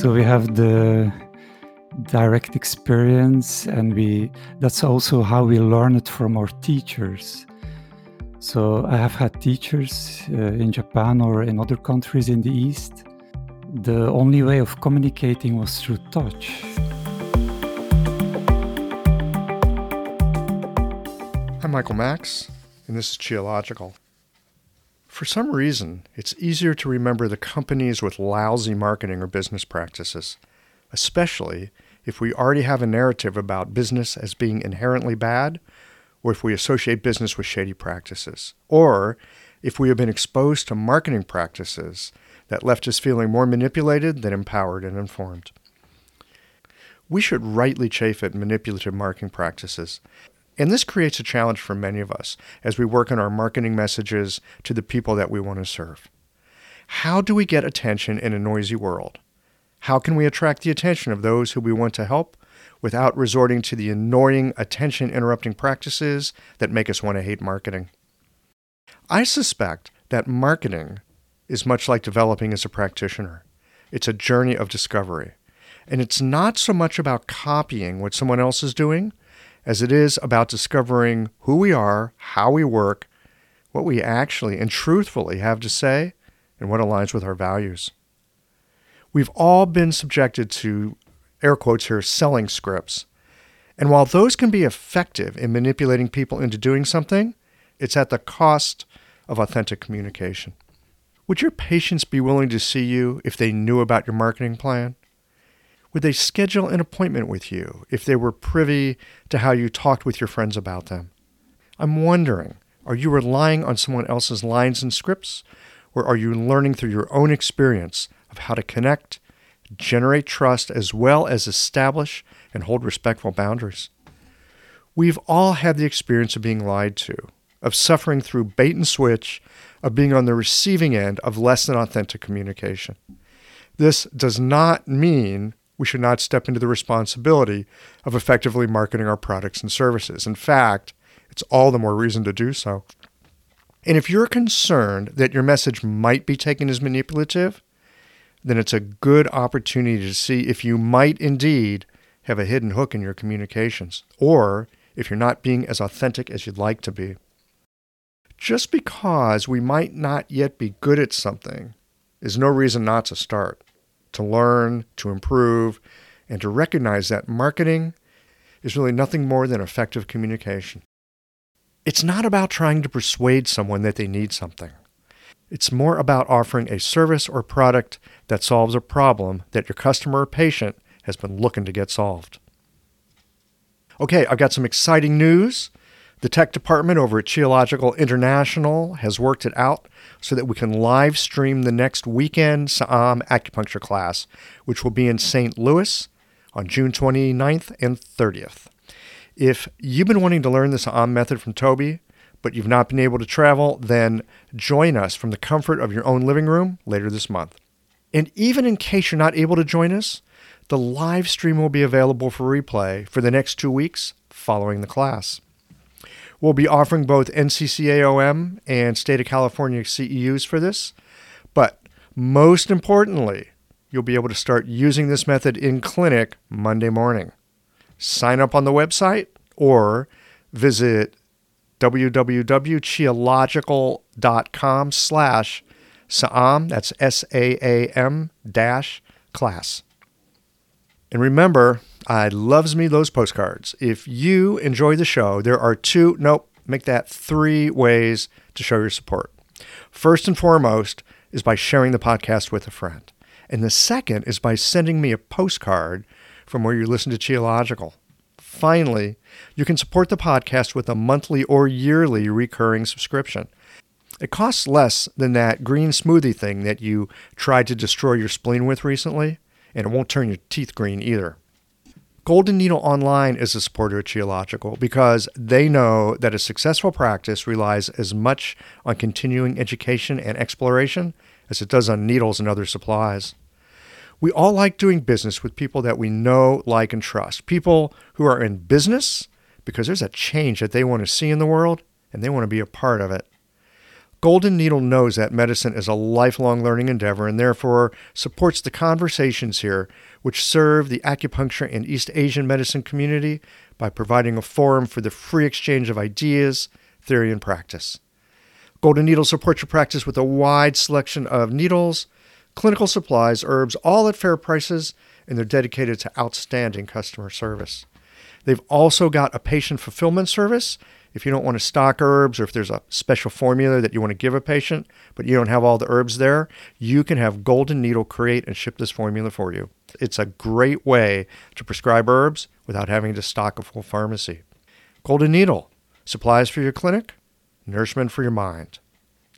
So we have the direct experience and we that's also how we learn it from our teachers. So I have had teachers uh, in Japan or in other countries in the East. The only way of communicating was through touch. I'm Michael Max, and this is Qiological. For some reason, it's easier to remember the companies with lousy marketing or business practices, especially if we already have a narrative about business as being inherently bad, or if we associate business with shady practices, or if we have been exposed to marketing practices that left us feeling more manipulated than empowered and informed. We should rightly chafe at manipulative marketing practices and this creates a challenge for many of us as we work on our marketing messages to the people that we want to serve. How do we get attention in a noisy world? How can we attract the attention of those who we want to help without resorting to the annoying attention interrupting practices that make us want to hate marketing? I suspect that marketing is much like developing as a practitioner. It's a journey of discovery. And it's not so much about copying what someone else is doing as it is about discovering who we are, how we work, what we actually and truthfully have to say, and what aligns with our values. We've all been subjected to, air quotes here, selling scripts. And while those can be effective in manipulating people into doing something, it's at the cost of authentic communication. Would your patients be willing to see you if they knew about your marketing plan? Would they schedule an appointment with you if they were privy to how you talked with your friends about them? I'm wondering are you relying on someone else's lines and scripts, or are you learning through your own experience of how to connect, generate trust, as well as establish and hold respectful boundaries? We've all had the experience of being lied to, of suffering through bait and switch, of being on the receiving end of less than authentic communication. This does not mean we should not step into the responsibility of effectively marketing our products and services. In fact, it's all the more reason to do so. And if you're concerned that your message might be taken as manipulative, then it's a good opportunity to see if you might indeed have a hidden hook in your communications, or if you're not being as authentic as you'd like to be. Just because we might not yet be good at something is no reason not to start to learn, to improve, and to recognize that marketing is really nothing more than effective communication. It's not about trying to persuade someone that they need something. It's more about offering a service or product that solves a problem that your customer or patient has been looking to get solved. Okay, I've got some exciting news. The tech department over at Qiological International has worked it out so that we can live stream the next weekend Sa'am acupuncture class, which will be in St. Louis on June 29th and 30th. If you've been wanting to learn the Sa'am method from Toby, but you've not been able to travel, then join us from the comfort of your own living room later this month. And even in case you're not able to join us, the live stream will be available for replay for the next two weeks following the class. We'll be offering both NCCAOM and State of California CEUs for this. But most importantly, you'll be able to start using this method in clinic Monday morning. Sign up on the website or visit www.qiological.com slash Saam, that's S-A-A-M dash class. And remember, I loves me those postcards. If you enjoy the show, there are two, nope, make that three ways to show your support. First and foremost is by sharing the podcast with a friend. And the second is by sending me a postcard from where you listen to Qiological. Finally, you can support the podcast with a monthly or yearly recurring subscription. It costs less than that green smoothie thing that you tried to destroy your spleen with recently, and it won't turn your teeth green either. Golden Needle Online is a supporter of Qiological because they know that a successful practice relies as much on continuing education and exploration as it does on needles and other supplies. We all like doing business with people that we know, like, and trust. People who are in business because there's a change that they want to see in the world and they want to be a part of it. Golden Needle knows that medicine is a lifelong learning endeavor and therefore supports the conversations here, which serve the acupuncture and East Asian medicine community by providing a forum for the free exchange of ideas, theory, and practice. Golden Needle supports your practice with a wide selection of needles, clinical supplies, herbs, all at fair prices, and they're dedicated to outstanding customer service. They've also got a patient fulfillment service if you don't want to stock herbs or if there's a special formula that you want to give a patient, but you don't have all the herbs there, you can have Golden Needle create and ship this formula for you. It's a great way to prescribe herbs without having to stock a full pharmacy. Golden Needle, supplies for your clinic, nourishment for your mind.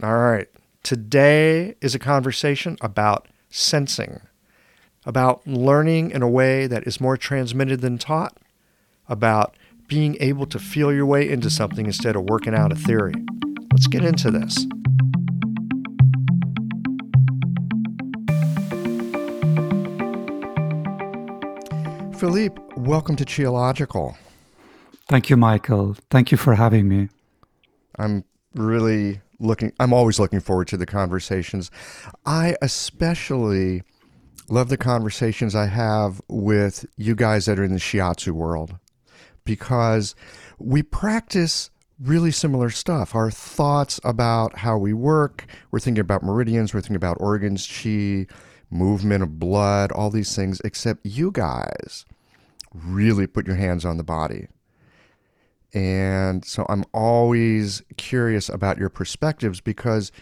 All right, today is a conversation about sensing, about learning in a way that is more transmitted than taught, about being able to feel your way into something instead of working out a theory. Let's get into this. Philippe, welcome to Qiological. Thank you, Michael. Thank you for having me. I'm really looking, I'm always looking forward to the conversations. I especially love the conversations I have with you guys that are in the shiatsu world because we practice really similar stuff. Our thoughts about how we work, we're thinking about meridians, we're thinking about organs, chi, movement of blood, all these things, except you guys really put your hands on the body. And so I'm always curious about your perspectives because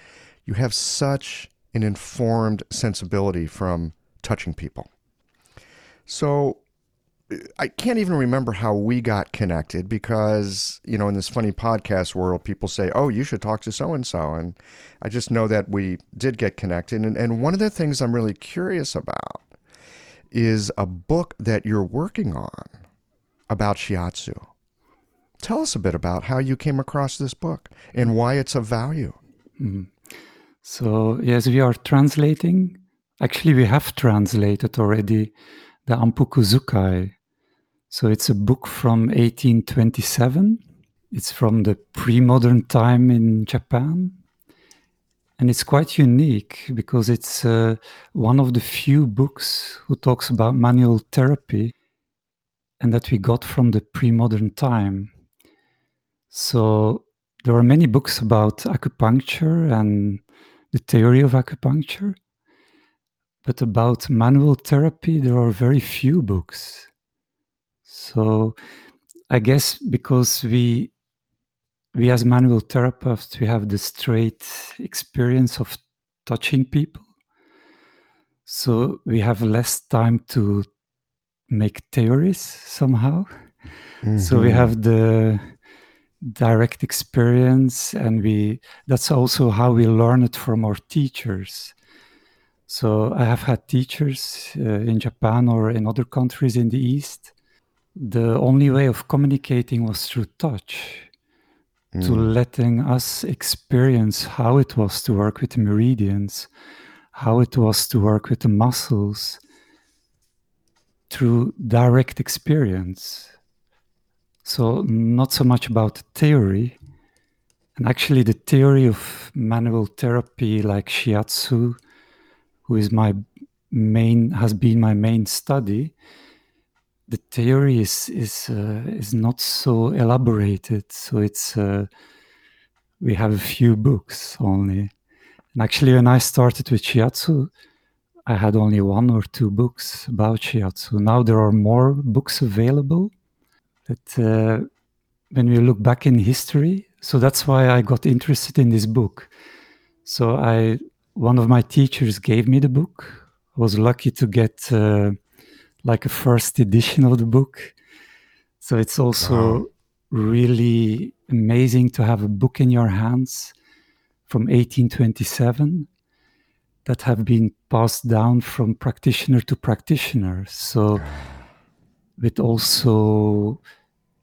you have such an informed sensibility from touching people. So I can't even remember how we got connected because, you know, in this funny podcast world, people say, oh, you should talk to so and so. And I just know that we did get connected. And, and one of the things I'm really curious about is a book that you're working on about shiatsu. Tell us a bit about how you came across this book and why it's of value. Mm. So, yes, we are translating. Actually, we have translated already the Anpuku Zukai so it's a book from 1827. It's from the pre modern time in Japan. And it's quite unique because it's uh, one of the few books who talks about manual therapy and that we got from the pre modern time. So there are many books about acupuncture and the theory of acupuncture. But about manual therapy, there are very few books. So I guess because we we as manual therapists we have the straight experience of touching people. So we have less time to make theories somehow. Mm-hmm. So we mm-hmm. have the direct experience and we that's also how we learn it from our teachers so i have had teachers uh, in japan or in other countries in the east the only way of communicating was through touch mm. to letting us experience how it was to work with the meridians how it was to work with the muscles through direct experience so not so much about theory and actually the theory of manual therapy like shiatsu who is my main has been my main study the theory is is uh, is not so elaborated. So it's uh, we have a few books only. And actually, when I started with shiatsu, I had only one or two books about shiatsu. Now there are more books available. But uh, when we look back in history, so that's why I got interested in this book. So I, one of my teachers gave me the book. I was lucky to get uh, like a first edition of the book. So it's also wow. really amazing to have a book in your hands from 1827 that have been passed down from practitioner to practitioner. So with also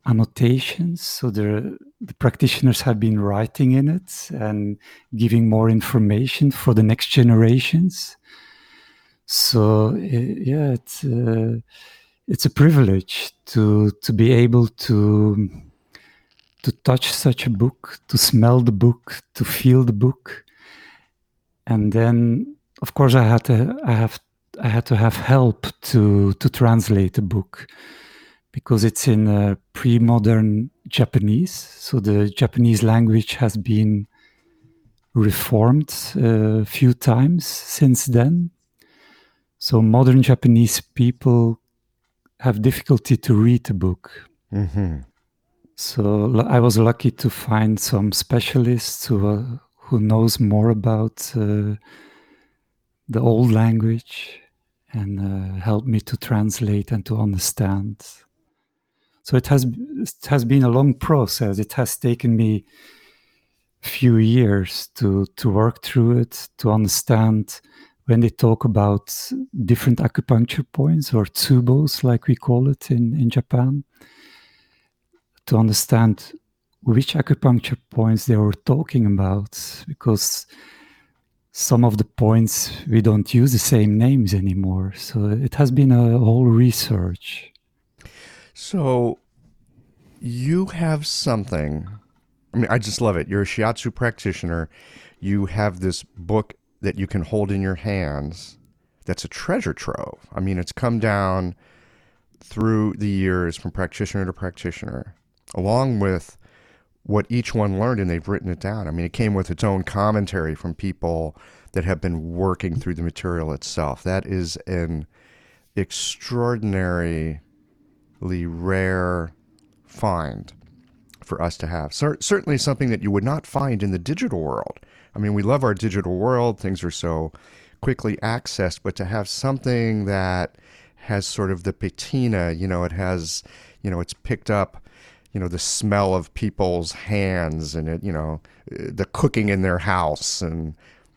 annotations. So the, the practitioners have been writing in it and giving more information for the next generations. So yeah, it's uh, it's a privilege to to be able to to touch such a book, to smell the book, to feel the book. And then, of course, I had to, I have, I had to have help to to translate the book because it's in uh, pre-modern Japanese. So the Japanese language has been reformed a few times since then. So modern Japanese people have difficulty to read the book. Mm-hmm. So I was lucky to find some specialists who uh, who knows more about uh, the old language and uh, help me to translate and to understand. So it has it has been a long process. It has taken me a few years to to work through it to understand when they talk about different acupuncture points or tsubos, like we call it in, in Japan, to understand which acupuncture points they were talking about, because some of the points we don't use the same names anymore. So it has been a whole research. So you have something. I mean, I just love it. You're a shiatsu practitioner. You have this book that you can hold in your hands that's a treasure trove. I mean, it's come down through the years from practitioner to practitioner, along with what each one learned, and they've written it down. I mean, it came with its own commentary from people that have been working through the material itself. That is an extraordinarily rare find for us to have. certainly something that you would not find in the digital world. I mean, we love our digital world, things are so quickly accessed, but to have something that has sort of the patina, you know, it has, you know, it's picked up, you know, the smell of people's hands and it, you know, eh, the cooking in their house. And,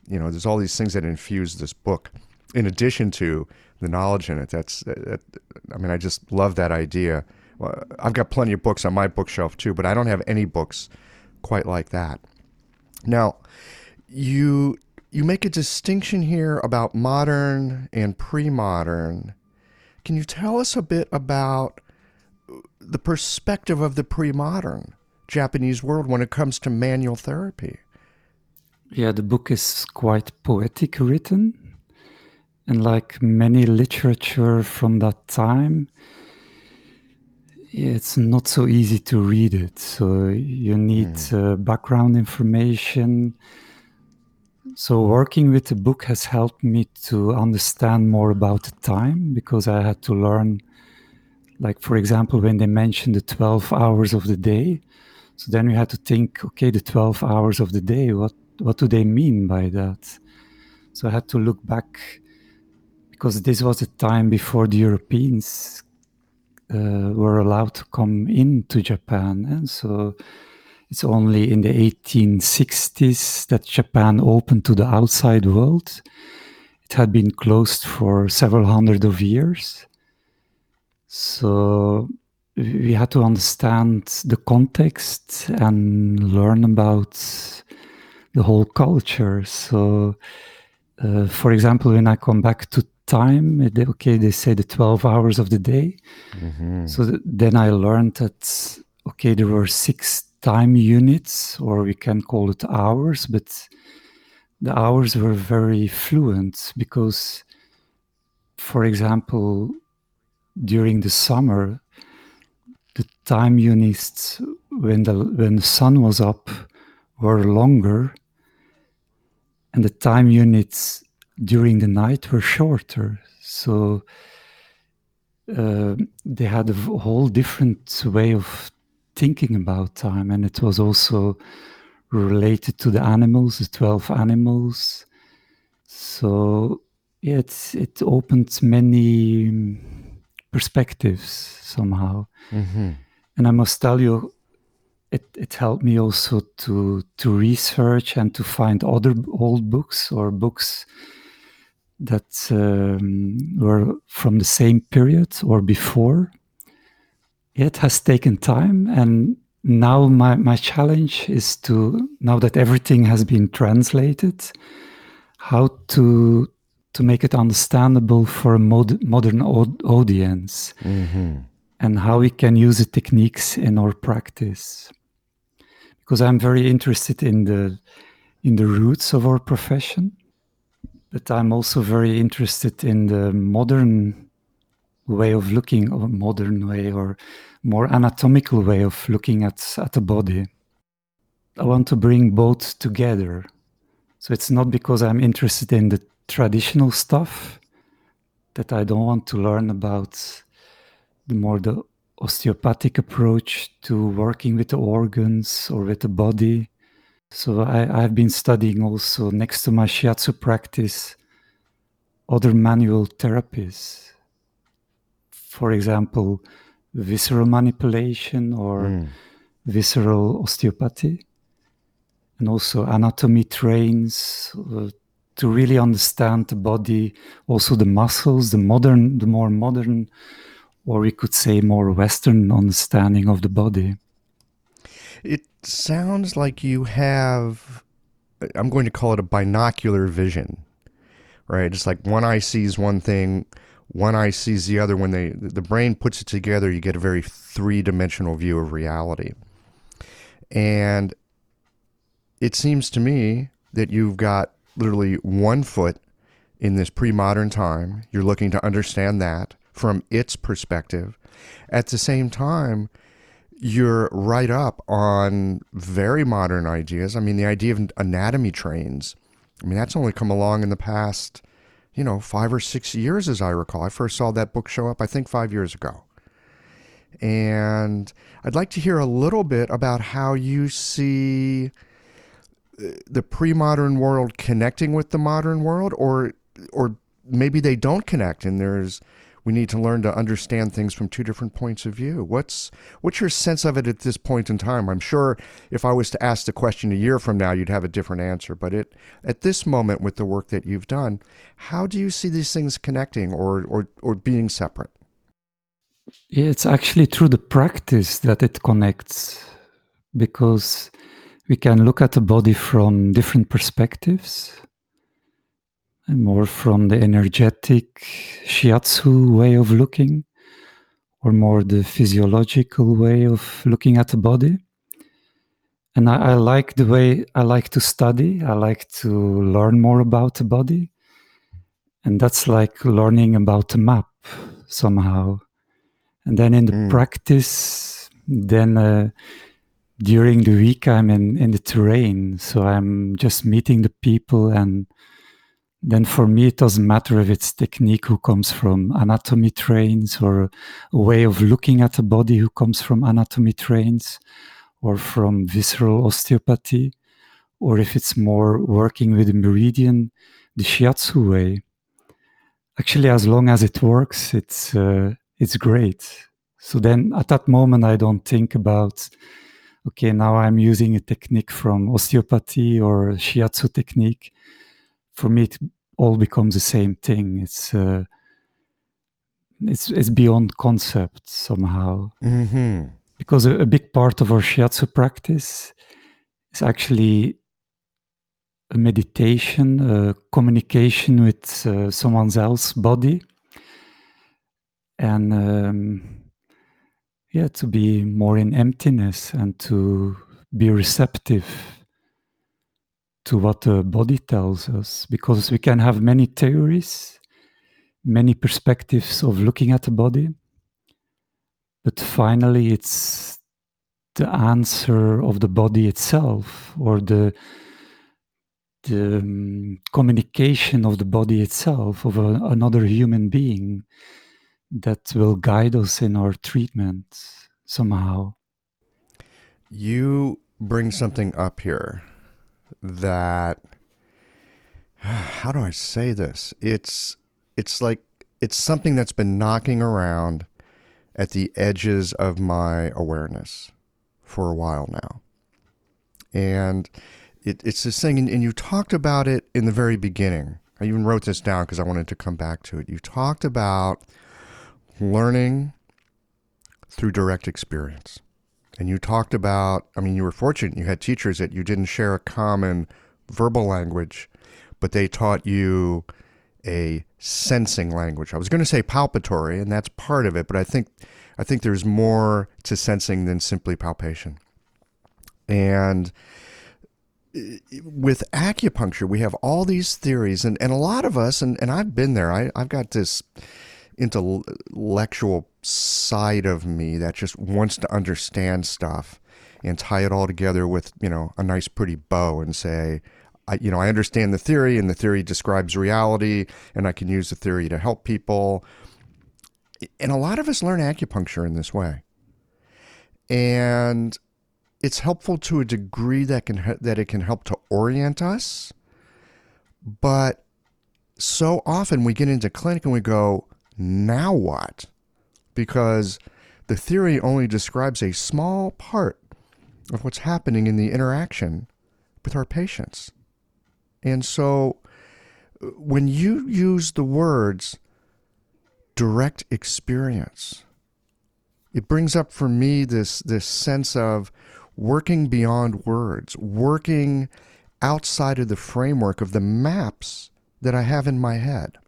you know, there's all these things that infuse this book in addition to the knowledge in it. That's, that, I mean, I just love that idea. I've got plenty of books on my bookshelf too, but I don't have any books quite like that. Now, you you make a distinction here about modern and pre-modern. Can you tell us a bit about the perspective of the pre-modern Japanese world when it comes to manual therapy? Yeah, the book is quite poetic written. And like many literature from that time, it's not so easy to read it. So you need mm. uh, background information so, working with the book has helped me to understand more about the time because I had to learn, like, for example, when they mentioned the 12 hours of the day. So then we had to think, okay, the 12 hours of the day, what, what do they mean by that? So I had to look back because this was a time before the Europeans uh, were allowed to come into Japan. And so it's only in the 1860s that Japan opened to the outside world. It had been closed for several hundred of years. So we had to understand the context and learn about the whole culture. So, uh, for example, when I come back to time, they, okay, they say the 12 hours of the day. Mm-hmm. So th- then I learned that, okay, there were six time units, or we can call it hours, but the hours were very fluent because, for example, during the summer, the time units when the when the sun was up were longer, and the time units during the night were shorter. So uh, they had a whole different way of thinking about time, and it was also related to the animals, the twelve animals. So yeah, it's it opened many perspectives somehow, mm-hmm. and I must tell you, it it helped me also to to research and to find other old books or books that um, were from the same period or before it has taken time and now my, my challenge is to now that everything has been translated how to to make it understandable for a mod, modern audience mm-hmm. and how we can use the techniques in our practice because I'm very interested in the in the roots of our profession, but I'm also very interested in the modern way of looking, or modern way, or more anatomical way of looking at, at the body. I want to bring both together. So it's not because I'm interested in the traditional stuff that I don't want to learn about the more the osteopathic approach to working with the organs or with the body. So I, I've been studying also next to my shiatsu practice other manual therapies. For example, visceral manipulation or mm. visceral osteopathy, and also anatomy trains uh, to really understand the body, also the muscles, the modern, the more modern or we could say more Western understanding of the body. It sounds like you have, I'm going to call it a binocular vision, right? It's like one eye sees one thing, one eye sees the other. When they, the brain puts it together, you get a very three dimensional view of reality. And it seems to me that you've got literally one foot in this pre modern time. You're looking to understand that from its perspective. At the same time, you're right up on very modern ideas. I mean, the idea of anatomy trains, I mean, that's only come along in the past, you know, five or six years, as I recall. I first saw that book show up, I think, five years ago. And I'd like to hear a little bit about how you see uh, the pre-modern world connecting with the modern world or or maybe they don't connect and there's we need to learn to understand things from two different points of view. What's what's your sense of it at this point in time? I'm sure if I was to ask the question a year from now, you'd have a different answer. But it, at this moment, with the work that you've done, how do you see these things connecting or or, or being separate? It's actually through the practice that it connects, because we can look at the body from different perspectives more from the energetic shiatsu way of looking, or more the physiological way of looking at the body. And I, I, like the way I like to study. I like to learn more about the body. And that's like learning about a map somehow. And then in the mm. practice, then uh, during the week, I'm in, in the terrain. So I'm just meeting the people and then for me it doesn't matter if it's technique who comes from anatomy trains or a way of looking at the body who comes from anatomy trains or from visceral osteopathy or if it's more working with the meridian the shiatsu way. Actually as long as it works it's uh, it's great. So then at that moment i don't think about okay now i'm using a technique from osteopathy or shiatsu technique for me it all becomes the same thing. It's uh, it's it's beyond concept somehow. Mm-hmm. because a, a, big part of our shiatsu practice is actually a meditation a communication with uh, someone else's body. And um, yeah to be more in emptiness and to be receptive to what the body tells us because we can have many theories, many perspectives of looking at the body, but finally it's the answer of the body itself or the the um, communication of the body itself of a, another human being that will guide us in our treatment somehow. You bring something up here that how do I say this? It's it's like it's something that's been knocking around at the edges of my awareness for a while now. And it, it's this thing, and, and you talked about it in the very beginning. I even wrote this down because I wanted to come back to it. You talked about learning through direct experience. And you talked about, I mean, you were fortunate you had teachers that you didn't share a common verbal language, but they taught you a sensing language. I was going to say palpatory, and that's part of it, but I think I think there's more to sensing than simply palpation. And with acupuncture, we have all these theories, and, and a lot of us, and, and I've been there, I, I've got this intellectual side of me that just wants to understand stuff and tie it all together with, you know, a nice pretty bow and say, I, you know, I understand the theory and the theory describes reality and I can use the theory to help people. And a lot of us learn acupuncture in this way. And it's helpful to a degree that can that it can help to orient us. But so often we get into clinic and we go, now what? Because the theory only describes a small part of what's happening in the interaction with our patients. And so when you use the words direct experience, it brings up for me this, this sense of working beyond words, working outside of the framework of the maps that I have in my head.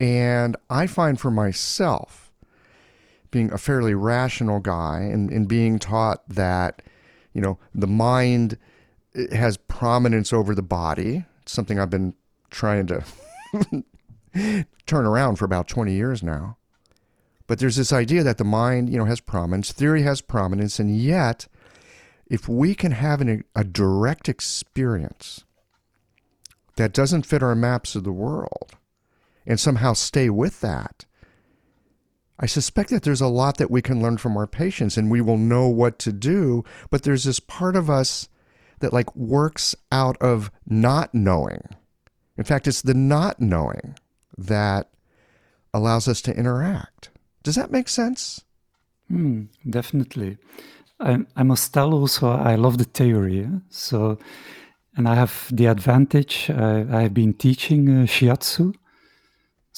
And I find for myself, being a fairly rational guy and, and being taught that, you know, the mind has prominence over the body. It's something I've been trying to turn around for about 20 years now. But there's this idea that the mind, you know, has prominence, theory has prominence, and yet if we can have an, a direct experience that doesn't fit our maps of the world and somehow stay with that, I suspect that there's a lot that we can learn from our patients and we will know what to do. But there's this part of us that like works out of not knowing. In fact, it's the not knowing that allows us to interact. Does that make sense? Mm, definitely. I, I must tell also I love the theory. So, and I have the advantage. I, I've been teaching uh, shiatsu,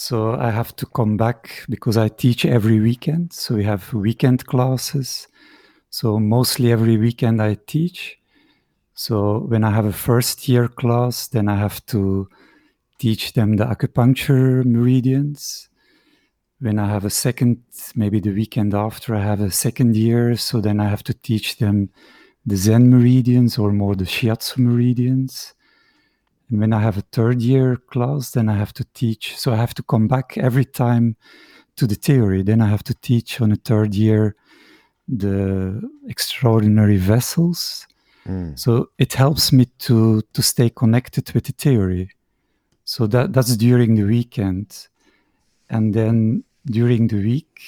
so I have to come back because I teach every weekend. So we have weekend classes. So mostly every weekend I teach. So when I have a first year class, then I have to teach them the acupuncture meridians. When I have a second, maybe the weekend after, I have a second year. So then I have to teach them the Zen meridians or more the Shiatsu meridians. And when I have a third year class, then I have to teach. So I have to come back every time to the theory. Then I have to teach on a third year the extraordinary vessels Mm. So it helps me to to stay connected with the theory. So that that's during the weekend, and then during the week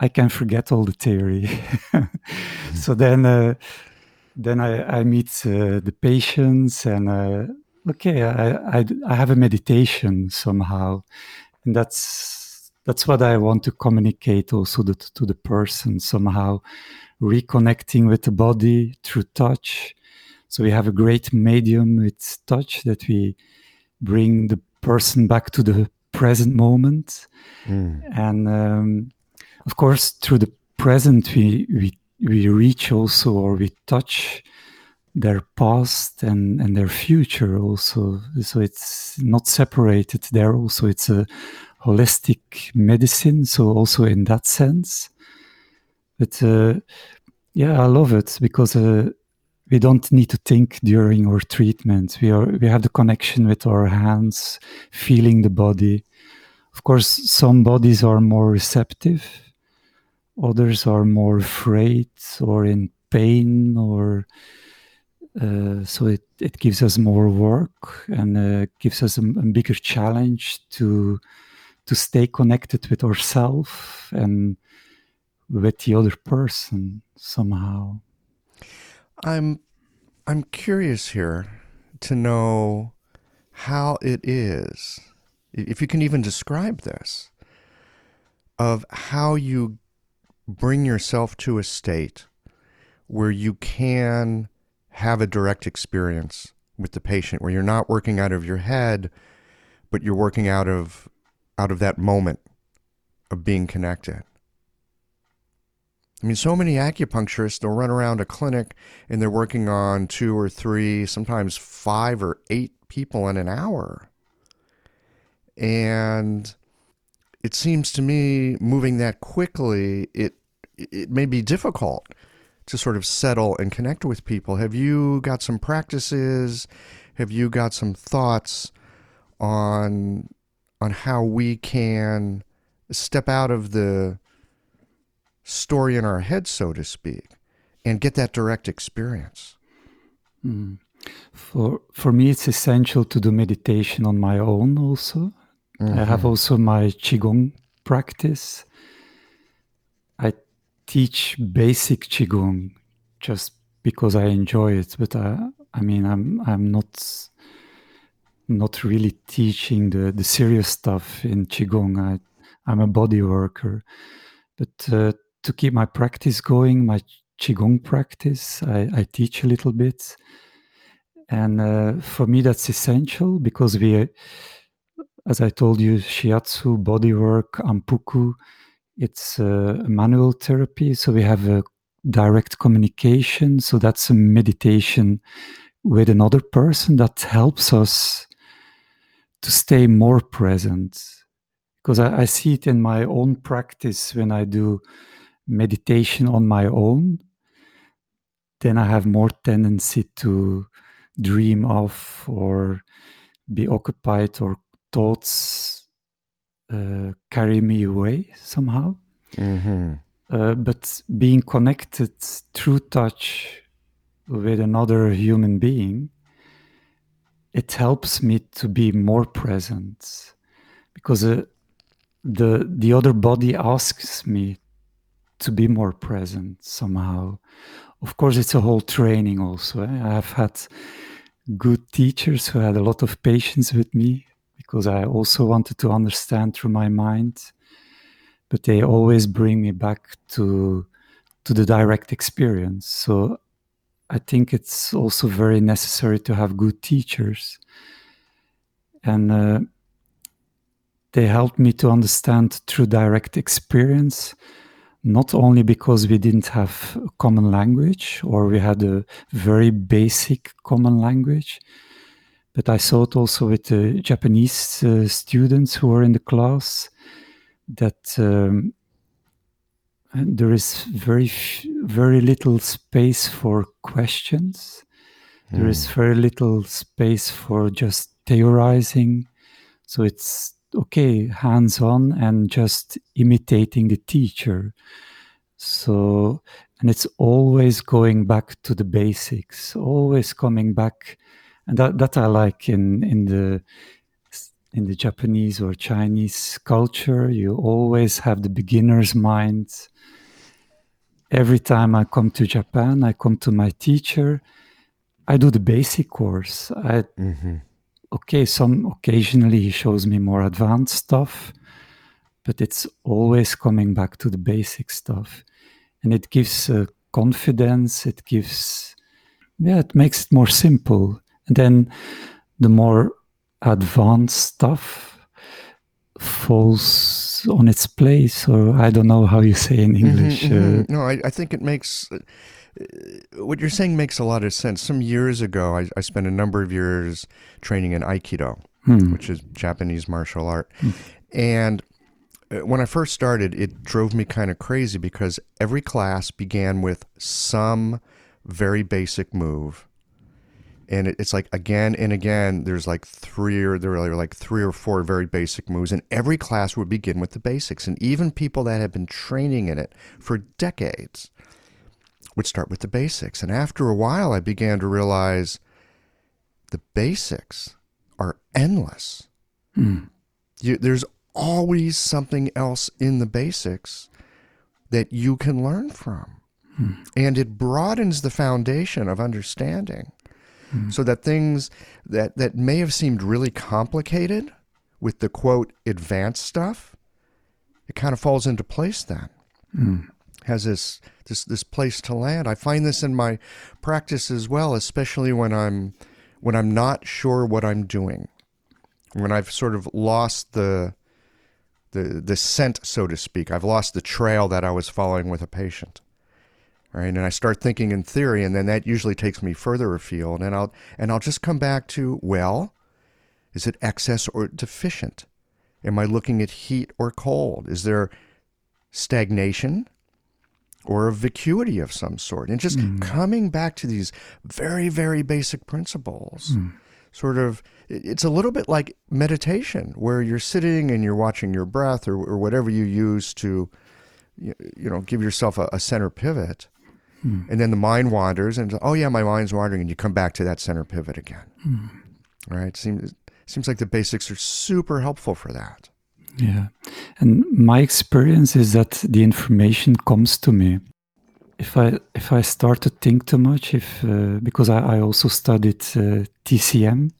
I can forget all the theory. so then uh, then I, I meet uh, the patients and uh, okay I, I I have a meditation somehow, and that's that's what I want to communicate also to, to the person somehow reconnecting with the body through touch. So we have a great medium with touch that we bring the person back to the present moment. Mm. And um, of course, through the present, we, we, we reach also or we touch their past and, and their future also. So it's not separated there also. It's a holistic medicine. So also in that sense. But uh, yeah, I love it because uh, we don't need to think during our treatment. We are we have the connection with our hands, feeling the body. Of course, some bodies are more receptive, others are more afraid or in pain, or uh, so it, it gives us more work and uh, gives us a, a bigger challenge to to stay connected with ourselves and with the other person somehow. I'm I'm curious here to know how it is, if you can even describe this, of how you bring yourself to a state where you can have a direct experience with the patient, where you're not working out of your head, but you're working out of out of that moment of being connected. I mean, so many acupuncturists, they'll run around a clinic and they're working on two or three, sometimes five or eight people in an hour. And it seems to me moving that quickly, it, it may be difficult to sort of settle and connect with people. Have you got some practices? Have you got some thoughts on on how we can step out of the story in our head, so to speak, and get that direct experience? Mm. For for me, it's essential to do meditation on my own. Also, mm-hmm. I have also my qigong practice. Teach basic qigong just because I enjoy it, but I, I mean, I'm I'm not not really teaching the the serious stuff in qigong. I I'm a body worker, but uh, to keep my practice going, my qigong practice, I, I teach a little bit and uh, for me, that's essential because we, as I told you, shiatsu, bodywork, anpuku, it's a manual therapy. So we have a direct communication. So that's a meditation with another person that helps us to stay more present. Because I, I see it in my own practice when I do meditation on my own, then I have more tendency to dream of or be occupied or thoughts uh, carry me away somehow. Mm-hmm. Uh, but being connected through touch with another human being, it helps me to be more present because uh, the the other body asks me to be more present somehow. Of course, it's a whole training. Also, eh? I have had good teachers who had a lot of patience with me because I also wanted to understand through my mind. But they always bring me back to to the direct experience. So I think it's also very necessary to have good teachers, and uh, they helped me to understand through direct experience not only because we didn't have a common language or we had a very basic common language, but I saw it also with the Japanese uh, students who were in the class that um, there is very very little space for questions. Mm. There is hmm. very little space for just theorizing. So it's okay, hands on and just imitating the teacher. So, and it's always going back to the basics, always coming back. And that, that I like in, in the in the Japanese or Chinese culture, you always have the beginner's mind. Every time I come to Japan, I come to my teacher. I do the basic course. I mm-hmm okay, some occasionally he shows me more advanced stuff, but it's always coming back to the basic stuff. And it gives uh, confidence, it gives, yeah, it makes it more simple. And then the more advanced stuff falls on its place, or I don't know how you say in mm-hmm, English. Mm-hmm, mm-hmm. Uh, no, I, I, think it makes. Uh, what you're saying makes a lot of sense. Some years ago, I, I spent a number of years training in Aikido, hmm. which is Japanese martial art. Hmm. And uh, when I first started, it drove me kind of crazy because every class began with some very basic move. And it's like again and again, there's like three or there are like three or four very basic moves, and every class would begin with the basics. And even people that had been training in it for decades would start with the basics. And after a while, I began to realize the basics are endless. Mm. You, there's always something else in the basics that you can learn from. Mm. And it broadens the foundation of understanding mm. so that things that, that may have seemed really complicated with the quote advanced stuff, it kind of falls into place then. Hmm has this this this place to land. I find this in my practice as well, especially when I'm when I'm not sure what I'm doing. When I've sort of lost the the the scent, so to speak. I've lost the trail that I was following with a patient. Right? And I start thinking in theory and then that usually takes me further afield and I'll and I'll just come back to, well, is it excess or deficient? Am I looking at heat or cold? Is there stagnation? or a vacuity of some sort. And just Mm. coming back to these very, very basic principles. Mm. Sort of, it's a little bit like meditation, where you're sitting and you're watching your breath or, or whatever you use to, you, know, give yourself a, a center pivot. Mm. And then the mind wanders, and oh yeah, my mind's wandering, and you come back to that center pivot again. Mm. Right? Seems seems like the basics are super helpful for that. Yeah. And my experience is that the information comes to me. If I if I start to think too much, if uh, because I, I also studied uh, TCM,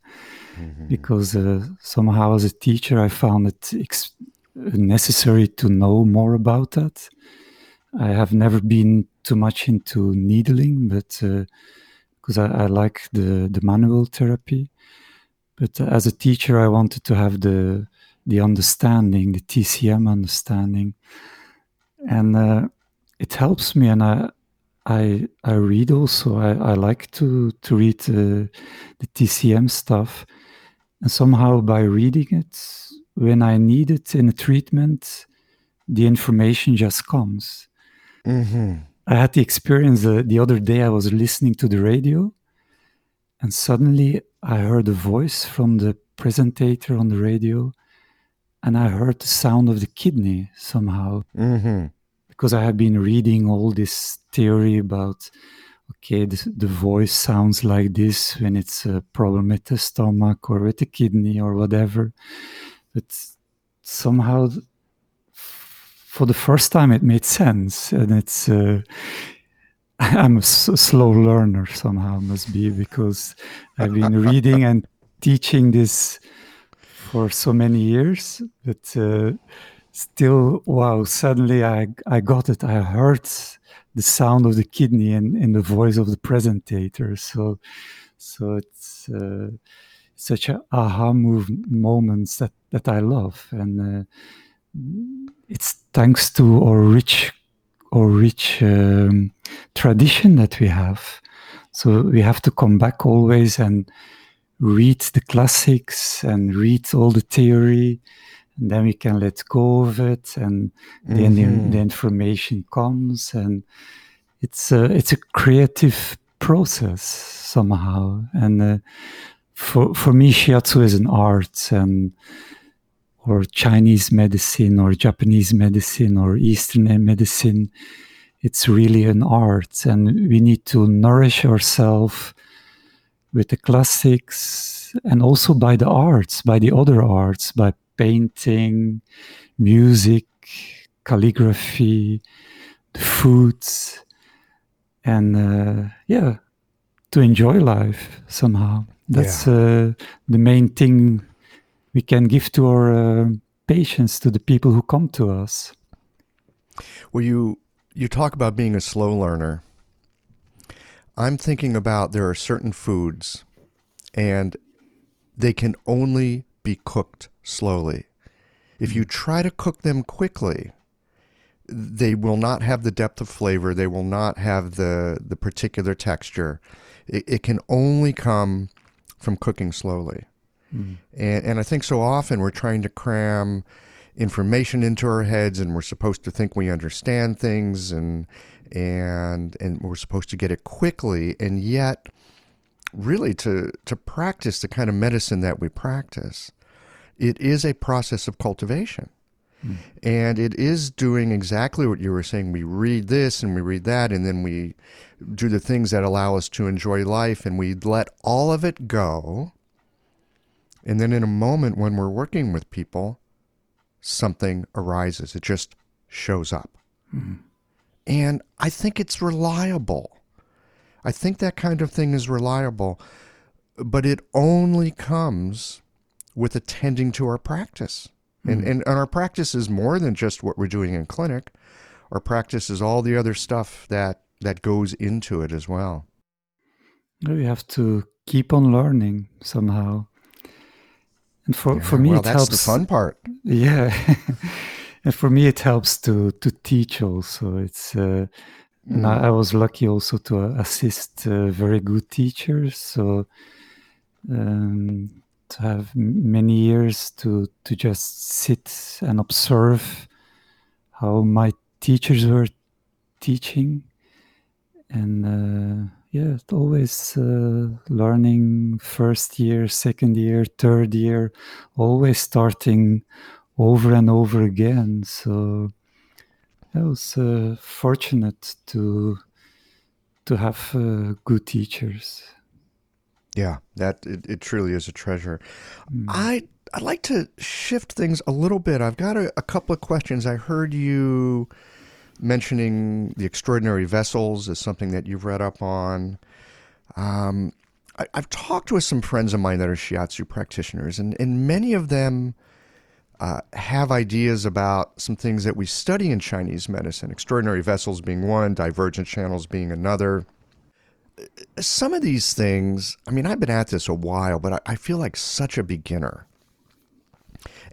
because uh, somehow as a teacher I found it ex- necessary to know more about that. I have never been too much into needling, but because I, I like the the manual therapy. But as a teacher, I wanted to have the the understanding, the TCM understanding, and uh, it helps me. And I I I read also. I, I like to to read uh, the TCM stuff, and somehow by reading it, when I need it in a treatment, the information just comes. Mm-hmm. I had the experience uh, the other day. I was listening to the radio, and suddenly I heard a voice from the presenter on the radio, and I heard the sound of the kidney somehow Mm-hmm. because I had been reading all this theory about okay, the, the voice sounds like this when it's a problem with the stomach or with the kidney or whatever. But somehow, for the first time, it made sense, and it's. Uh, I'm a slow learner somehow, must be because I've been reading and teaching this for so many years, but uh, still, wow! Suddenly, I I got it. I heard the sound of the kidney in, in the voice of the presentator. So, so it's uh, such a aha move moments that that I love, and uh, it's thanks to our rich or rich um, tradition that we have. So we have to come back always and read the classics and read all the theory, and then we can let go of it, and then the, Mhm. the information comes, and it's a it's a creative process somehow. And uh, for for me, shiatsu is an art, and or Chinese medicine, or Japanese medicine, or Eastern medicine. It's really an art, and we need to nourish ourselves with the classics and also by the arts, by the other arts, by painting, music, calligraphy, the foods, and uh, yeah, to enjoy life somehow. That's uh, the main thing we can give to our uh, patients, to the people who come to us. Well, you you talk about being a slow learner. I'm thinking about there are certain foods, and they can only be cooked slowly. If you try to cook them quickly, they will not have the depth of flavor. They will not have the the particular texture. It, it can only come from cooking slowly. Mm-hmm. And, and I think so often we're trying to cram information into our heads and we're supposed to think we understand things and and and we're supposed to get it quickly. And yet really to to practice the kind of medicine that we practice it is a process of cultivation. Hmm. And it is doing exactly what you were saying. We read this and we read that and then we do the things that allow us to enjoy life and we let all of it go and then in a moment when we're working with people, something arises. It just shows up. Mm-hmm. And I think it's reliable. I think that kind of thing is reliable, but it only comes with attending to our practice. And, mm-hmm. and, and our practice is more than just what we're doing in clinic. Our practice is all the other stuff that, that goes into it as well. We have to keep on learning somehow. And for, for me, well, it that's helps. the fun part. Yeah. and for me, it helps to, to teach also. It's, uh, and I, I was lucky also to uh, assist uh, very good teachers. So, um, to have many years to, to just sit and observe how my teachers were teaching, and uh, yeah, always uh, learning first year, second year, third year, always starting over and over again. So I was uh, fortunate to to have uh, good teachers. Yeah, that it, it truly is a treasure. Mm. I I'd like to shift things a little bit. I've got a, a couple of questions. I heard you mentioning the extraordinary vessels is something that you've read up on. Um, I, have talked with some friends of mine that are shiatsu practitioners, and, and many of them uh, have ideas about some things that we study in Chinese medicine, extraordinary vessels being one, divergent channels being another. Some of these things, I mean, I've been at this a while, but I, I feel like such a beginner.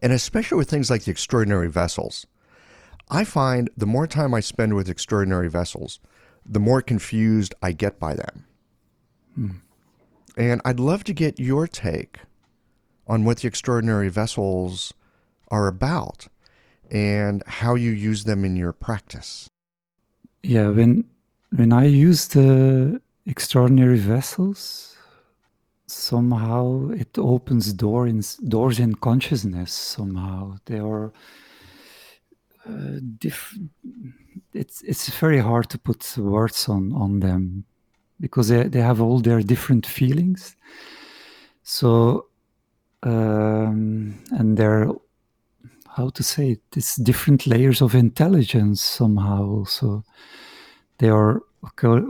And especially with things like the extraordinary vessels, I find the more time I spend with extraordinary vessels, the more confused I get by them. Hmm. And I'd love to get your take on what the extraordinary vessels are about and how you use them in your practice. Yeah, when when I use the extraordinary vessels, somehow it opens door in, doors in consciousness. Somehow they are different. It's it's very hard to put words on on them because they they have all their different feelings. So um, and they're how to say it, it's different layers of intelligence somehow also. They are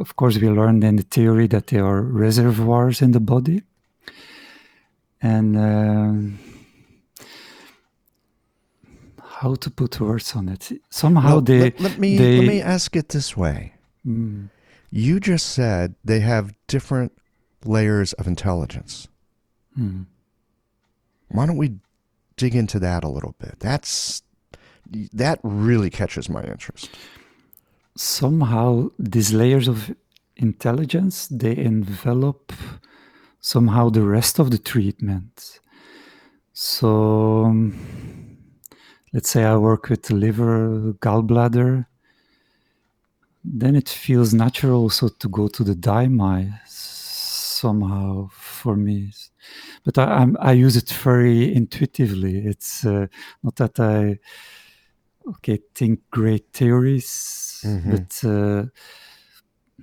of course we learned in the theory that they are reservoirs in the body and. Uh, how to put words on it. Somehow well, they, let, let, me they, let me ask it this way. Mm. You just said they have different layers of intelligence. Mm. Why don't we dig into that a little bit? That's that really catches my interest. Somehow these layers of intelligence they envelop somehow the rest of the treatment. So let's say I work with the liver, gallbladder, then it feels natural also to go to the daimai somehow for me. But I, I'm, i use it very intuitively. It's uh, not that I okay think great theories, mm-hmm. but uh,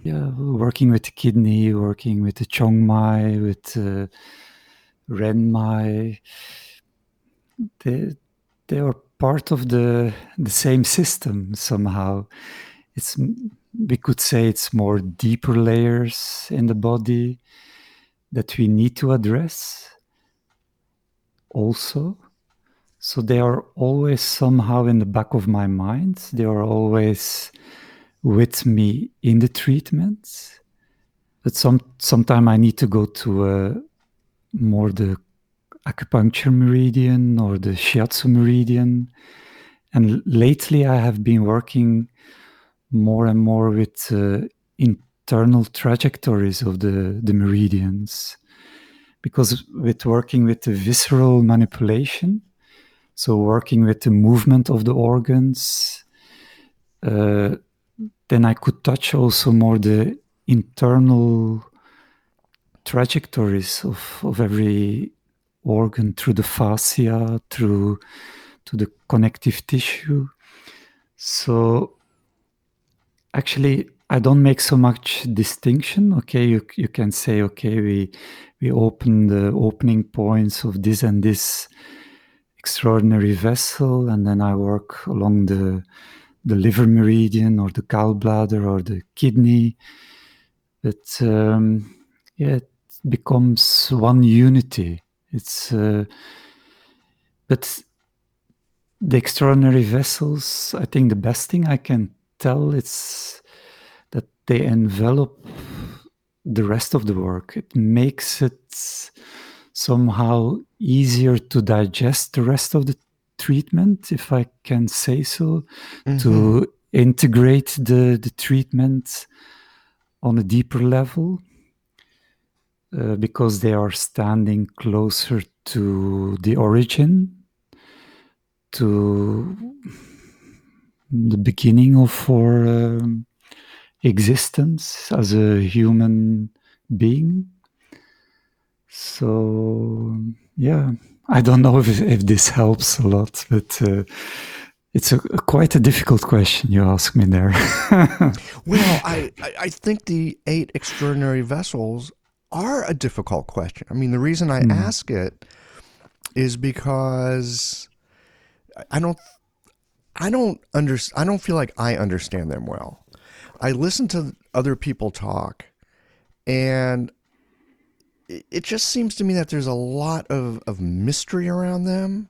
yeah, working with the kidney, working with the chongmai, with uh, renmai, they they are part of the the same system somehow. It's we could say it's more deeper layers in the body that we need to address also. So they are always somehow in the back of my mind. They are always with me in the treatment. But some sometime I need to go to a, more the acupuncture meridian or the shiatsu meridian. And lately, I have been working more and more with uh, internal trajectories of the, the meridians. Because with working with the visceral manipulation, so working with the movement of the organs, uh, then I could touch also more the internal trajectories of, of every organ through the fascia, through to the connective tissue. So actually, I don't make so much distinction. Okay, you you can say, okay, we we open the opening points of this and this extraordinary vessel, and then I work along the the liver meridian or the gallbladder or the kidney. But um, yeah, it becomes one unity. It's uh, but the extraordinary vessels. I think the best thing I can tell it's that they envelop the rest of the work. It makes it somehow easier to digest the rest of the treatment, if I can say so, mm-hmm. to integrate the, the treatment on a deeper level. Uh, because they are standing closer to the origin, to the beginning of our um, existence as a human being. So yeah, I don't know if if this helps a lot, but uh, it's a, a, quite a difficult question you ask me there. well, I I think the eight extraordinary vessels are a difficult question. I mean, the reason I mm. ask it is because I don't I don't under, I don't feel like I understand them well. I listen to other people talk and it just seems to me that there's a lot of, of mystery around them.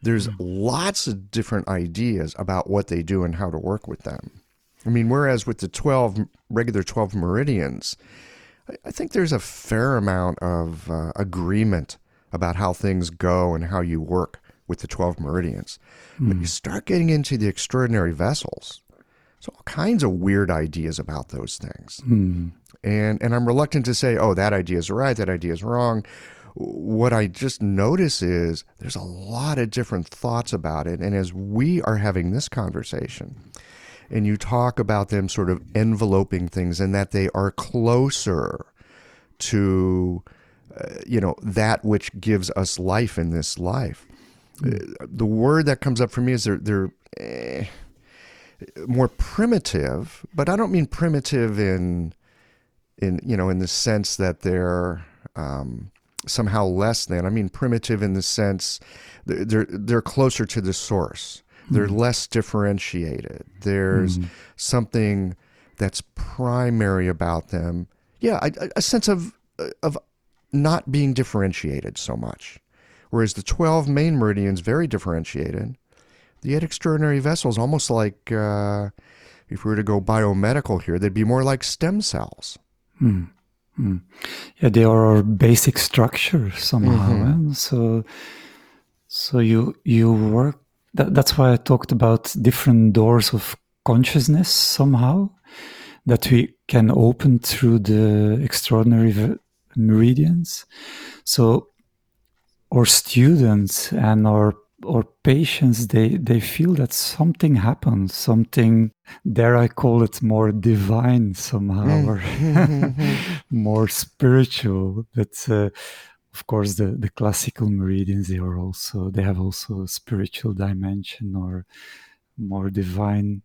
There's mm. lots of different ideas about what they do and how to work with them. I mean, whereas with the 12 regular 12 meridians, I think there's a fair amount of uh, agreement about how things go and how you work with the 12 meridians. Mm. But you hmm. start getting into the extraordinary vessels, so all kinds of weird ideas about those things. Mm. And, and I'm reluctant to say, oh, that idea is right, that idea is wrong. What I just notice is there's a lot of different thoughts about it. And as we are having this conversation, and you talk about them sort of enveloping things and that they are closer to uh, you know that which gives us life in this life. Mm. uh, the word that comes up for me is they're they're eh, more primitive but i don't mean primitive in in you know in the sense that they're um, somehow less than. I mean primitive in the sense they're they're closer to the source they're mm. less differentiated. There's mm. something that's primary about them. Yeah, a, a sense of of not being differentiated so much. Whereas the 12 main meridians, very differentiated. The eight extraordinary vessels, almost like uh, if we were to go biomedical here, they'd be more like stem cells. Mm. Mm. Yeah, they are our basic structure somehow. Mm-hmm. Eh? So, so you you work that, that's why I talked about different doors of consciousness somehow that we can open through the extraordinary meridians. So our students and our our patients they they feel that something happens something there i call it more divine somehow mm. or more spiritual but uh, of course the, the classical meridians they are also they have also a spiritual dimension or more divine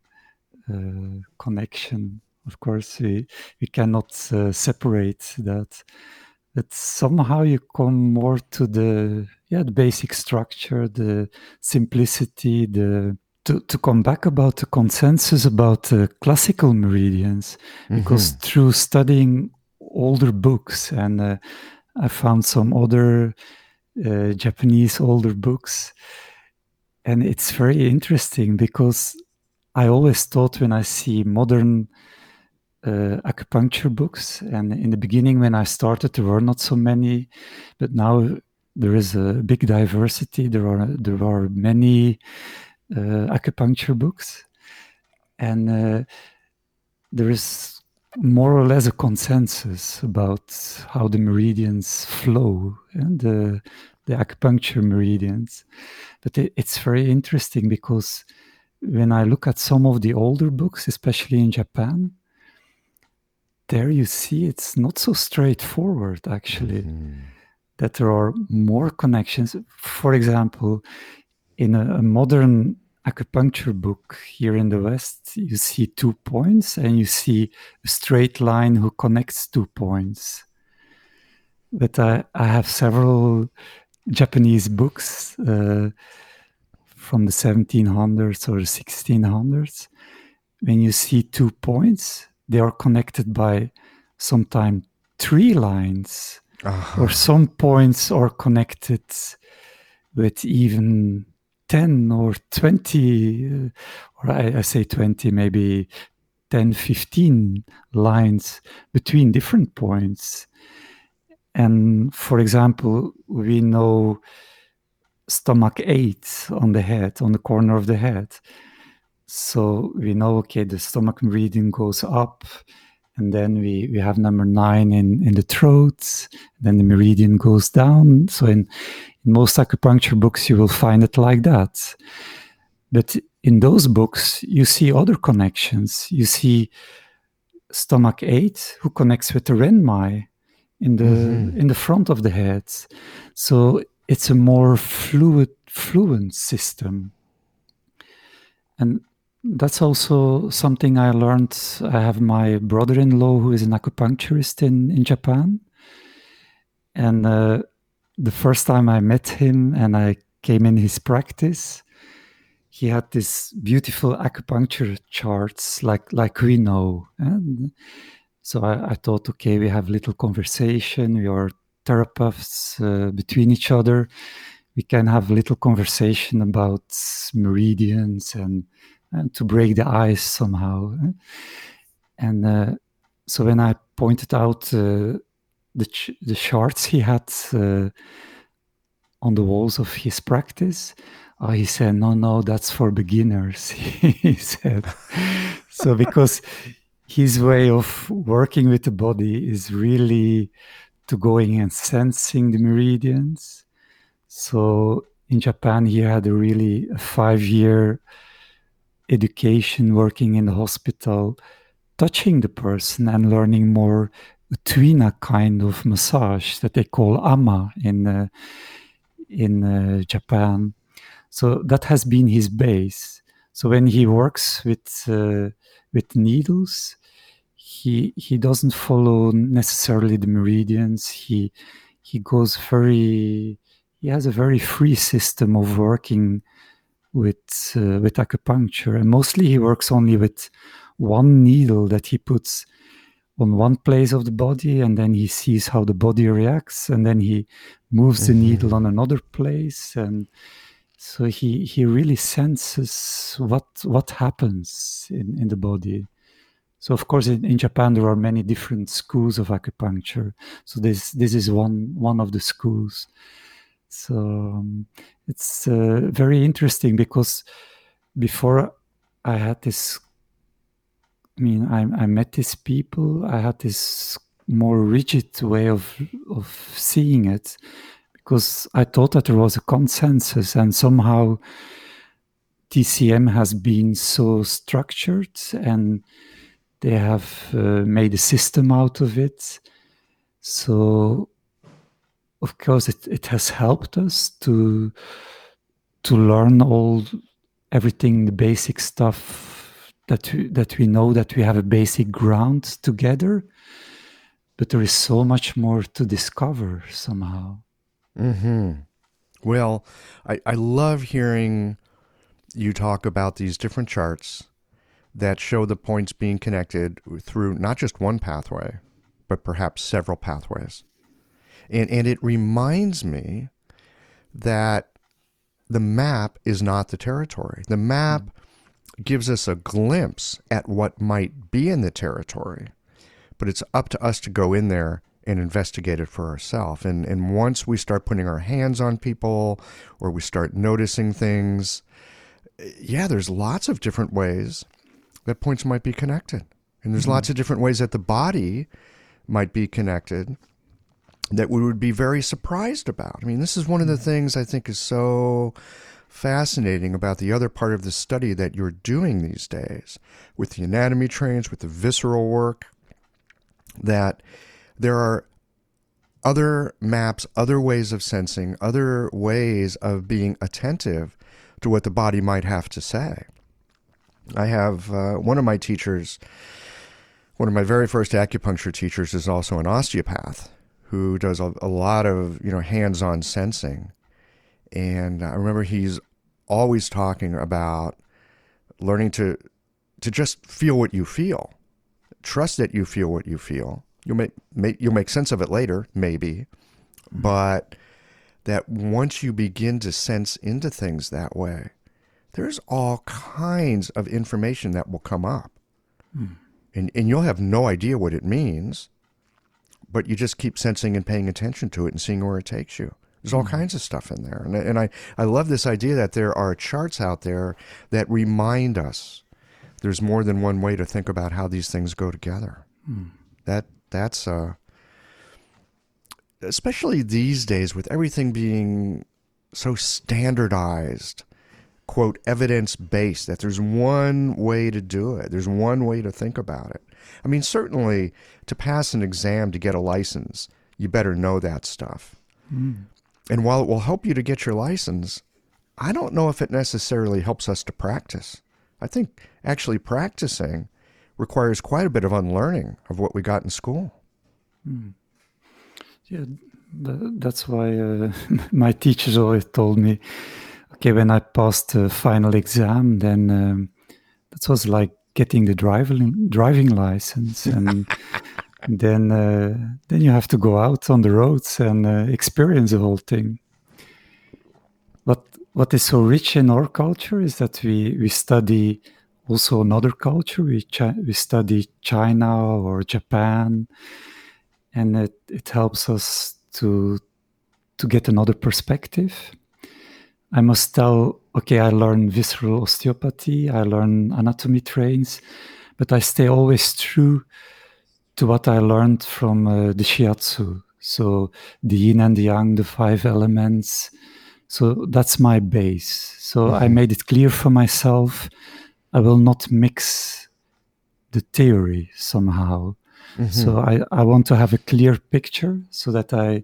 uh, connection. Of course we, we cannot uh, separate that. But somehow you come more to the yeah the basic structure the simplicity the to, to come back about the consensus about the classical meridians. Because mm-hmm. through studying older books and uh, I found some other uh, Japanese older books, and it's very interesting because I always thought when I see modern uh, acupuncture books, and in the beginning when I started, there were not so many, but now there is a big diversity. There are there are many uh, acupuncture books, and uh, there is more or less a consensus about how the meridians flow and the, the acupuncture meridians. But it, it's very interesting because when I look at some of the older books, especially in Japan, there you see it's not so straightforward actually. Mm-hmm. That there are more connections. For example, in a, a modern acupuncture book here in the West, you see two points and you see a straight line who connects two points. But I, I have several Japanese books uh, from the 1700s or 1600s. When you see two points, they are connected by sometimes three lines, uh-huh. or some points are connected with even 10 or 20, uh, or I, I, say 20, maybe 10, 15 lines between different points. And for example, we know stomach 8 on the head, on the corner of the head. So we know, okay, the stomach meridian goes up, and then we, we have number nine in, in the throat, then the meridian goes down. So in, in most acupuncture books, you will find it like that. But in those books, you see other connections. You see stomach 8 who connects with the renmai in the Mhm. in the front of the head. So it's a more fluid fluent system. And that's also something I learned. I have my brother-in-law who is an acupuncturist in, in Japan. And uh, the first time I met him and I came in his practice, he had this beautiful acupuncture charts like like we know. And so I, I thought, okay, we have little conversation. We are therapists uh, between each other. We can have little conversation about meridians and, and to break the ice somehow. eh? And uh, so when I pointed out uh, the ch- the charts he had uh, on the walls of his practice, oh, he said, "No, no, that's for beginners." he said, so because his way of working with the body is really to going and sensing the meridians. So in Japan, he had a really five-year education working in the hospital, touching the person and learning more a kind of massage that they call ama in uh, in uh, Japan. So that has been his base. So when he works with uh, with needles, he he doesn't follow necessarily the meridians. He he goes very he has a very free system of working with uh, with acupuncture, and mostly he works only with one needle that he puts on one place of the body, and then he sees how the body reacts, and then he moves the Mhm. needle on another place, and so he he really senses what what happens in in the body. So of course, in, in Japan there are many different schools of acupuncture. So this this is one one of the schools. So um, it's uh, very interesting because before I had this, I mean, I, I met these people. I had this more rigid way of of seeing it because I thought that there was a consensus, and somehow TCM has been so structured, and they have uh, made a system out of it. So of course it, it has helped us to to learn all everything the basic stuff that we, that we know that we have a basic ground together but there is so much more to discover somehow hmm Well, I, I love hearing you talk about these different charts that show the points being connected through not just one pathway, but perhaps several pathways. And, and it reminds me that the map is not the territory. The map gives us a glimpse at what might be in the territory, but it's up to us to go in there and investigate it for ourselves. And and once we start putting our hands on people or we start noticing things, yeah, there's lots of different ways that points might be connected. And there's mm-hmm. lots of different ways that the body might be connected that we would be very surprised about. I mean, this is one of the mm-hmm. things I think is so fascinating about the other part of the study that you're doing these days with the anatomy trains, with the visceral work, that there are other maps, other ways of sensing, other ways of being attentive to what the body might have to say. I have uh, one of my teachers, one of my very first acupuncture teachers, is also an osteopath who does a, a lot of you know hands-on sensing, and I remember he's always talking about learning to to just feel what you feel, trust that you feel what you feel. You'll make, make you'll make sense of it later, maybe, mm-hmm. but that once you begin to sense into things that way, there's all kinds of information that will come up. Hmm. And, and you'll have no idea what it means, but you just keep sensing and paying attention to it and seeing where it takes you. There's all kinds of stuff in there. And, and I, I love this idea that there are charts out there that remind us there's more than one way to think about how these things go together. That That's uh, especially these days with everything being so standardized quote evidence based that there's one way to do it there's one way to think about it i mean certainly to pass an exam to get a license you better know that stuff Mm. And while it will help you to get your license i don't know if it necessarily helps us to practice. I think actually practicing requires quite a bit of unlearning of what we got in school. Mm. Yeah, tha- that's why uh, my teachers always told me, okay, when I passed the final exam, then um, that was like getting the driving driving license, and then uh, then you have to go out on the roads and uh, experience the whole thing. What what is so rich in our culture is that we we study also another culture. We we study China or Japan and it, it helps us to to get another perspective. I must tell, okay, I learn visceral osteopathy, I learn anatomy trains, but I stay always true to what I learned from uh, the shiatsu. So the yin and the yang, the five elements. So that's my base. So I Mhm. made it clear for myself I will not mix the theory somehow. So I, I want to have a clear picture so that I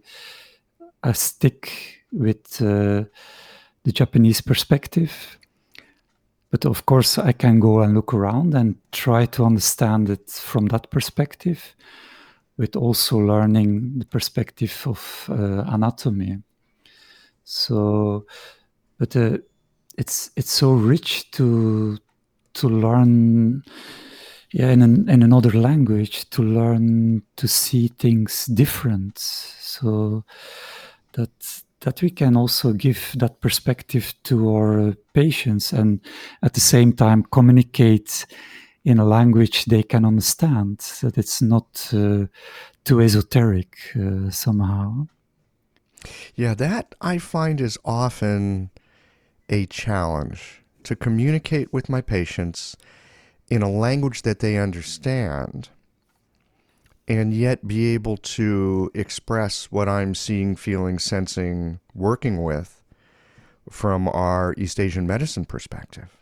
I stick with uh, the Japanese perspective. But of course, I can go and look around and try to understand it from that perspective, with also learning the perspective of uh, anatomy. So, but uh, it's it's so rich to to learn yeah in, an, in another language to learn to see things different so that that we can also give that perspective to our patients and at the same time communicate in a language they can understand that it's not uh, too esoteric uh, somehow. Yeah, that I find is often a challenge to communicate with my patients in a language that they understand and yet be able to express what I'm seeing, feeling, sensing, working with from our East Asian medicine perspective.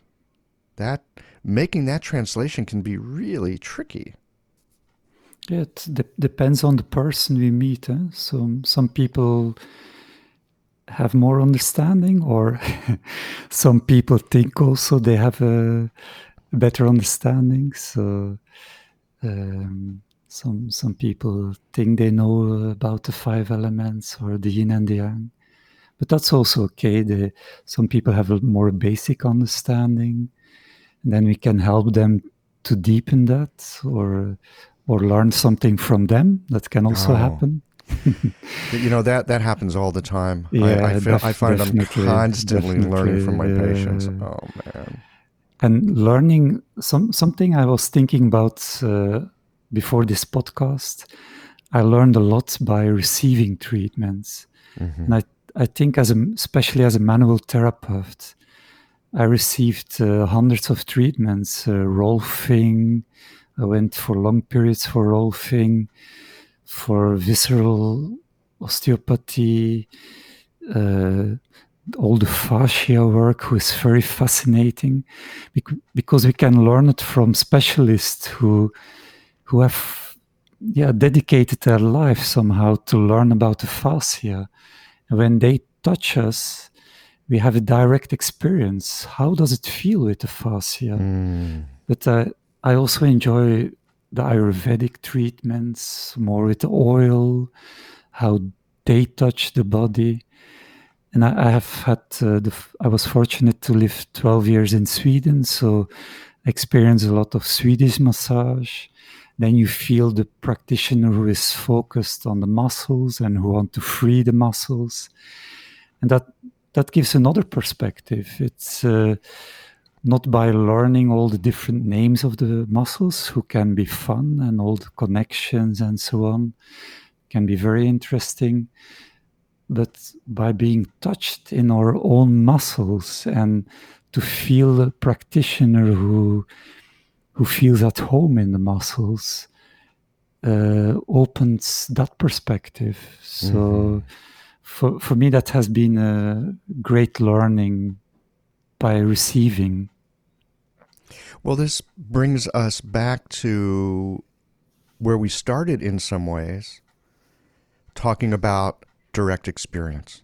That making that translation can be really tricky. It de- depends on the person we meet. Eh? So some people have more understanding, or some people think also they have a better understanding. So um, some some people think they know about the five elements or the yin and the yang, but that's also okay. The, some people have a more basic understanding, and then we can help them to deepen that or or learn something from them. That can also Oh. happen. You know that that happens all the time. I, Yeah, I feel I find I'm definitely, constantly learning from my definitely, patients. Oh man. and learning some something I was thinking about uh, before this podcast. I learned a lot by receiving treatments, Mhm. and I I think as a especially as a manual therapist, I received uh, hundreds of treatments, uh, rolfing. I went for long periods for rolfing, for visceral osteopathy, uh, all the fascia work was very fascinating because we can learn it from specialists who who have yeah dedicated their life somehow to learn about the fascia when they touch us we have a direct experience how does it feel with the fascia Mm. but uh, I also enjoy the Ayurvedic treatments more with oil, how they touch the body. And I, I have had uh, the, I was fortunate to live 12 years in Sweden, so I experienced a lot of Swedish massage. Then you feel the practitioner who is focused on the muscles and who want to free the muscles, and that that gives another perspective. It's uh, not by learning all the different names of the muscles, who can be fun and all the connections and so on, can be very interesting, but by being touched in our own muscles and to feel a practitioner who who feels at home in the muscles uh, opens that perspective. So Mhm. for for me, that has been a great learning by receiving. Well, this brings us back to where we started in some ways, talking about direct experience.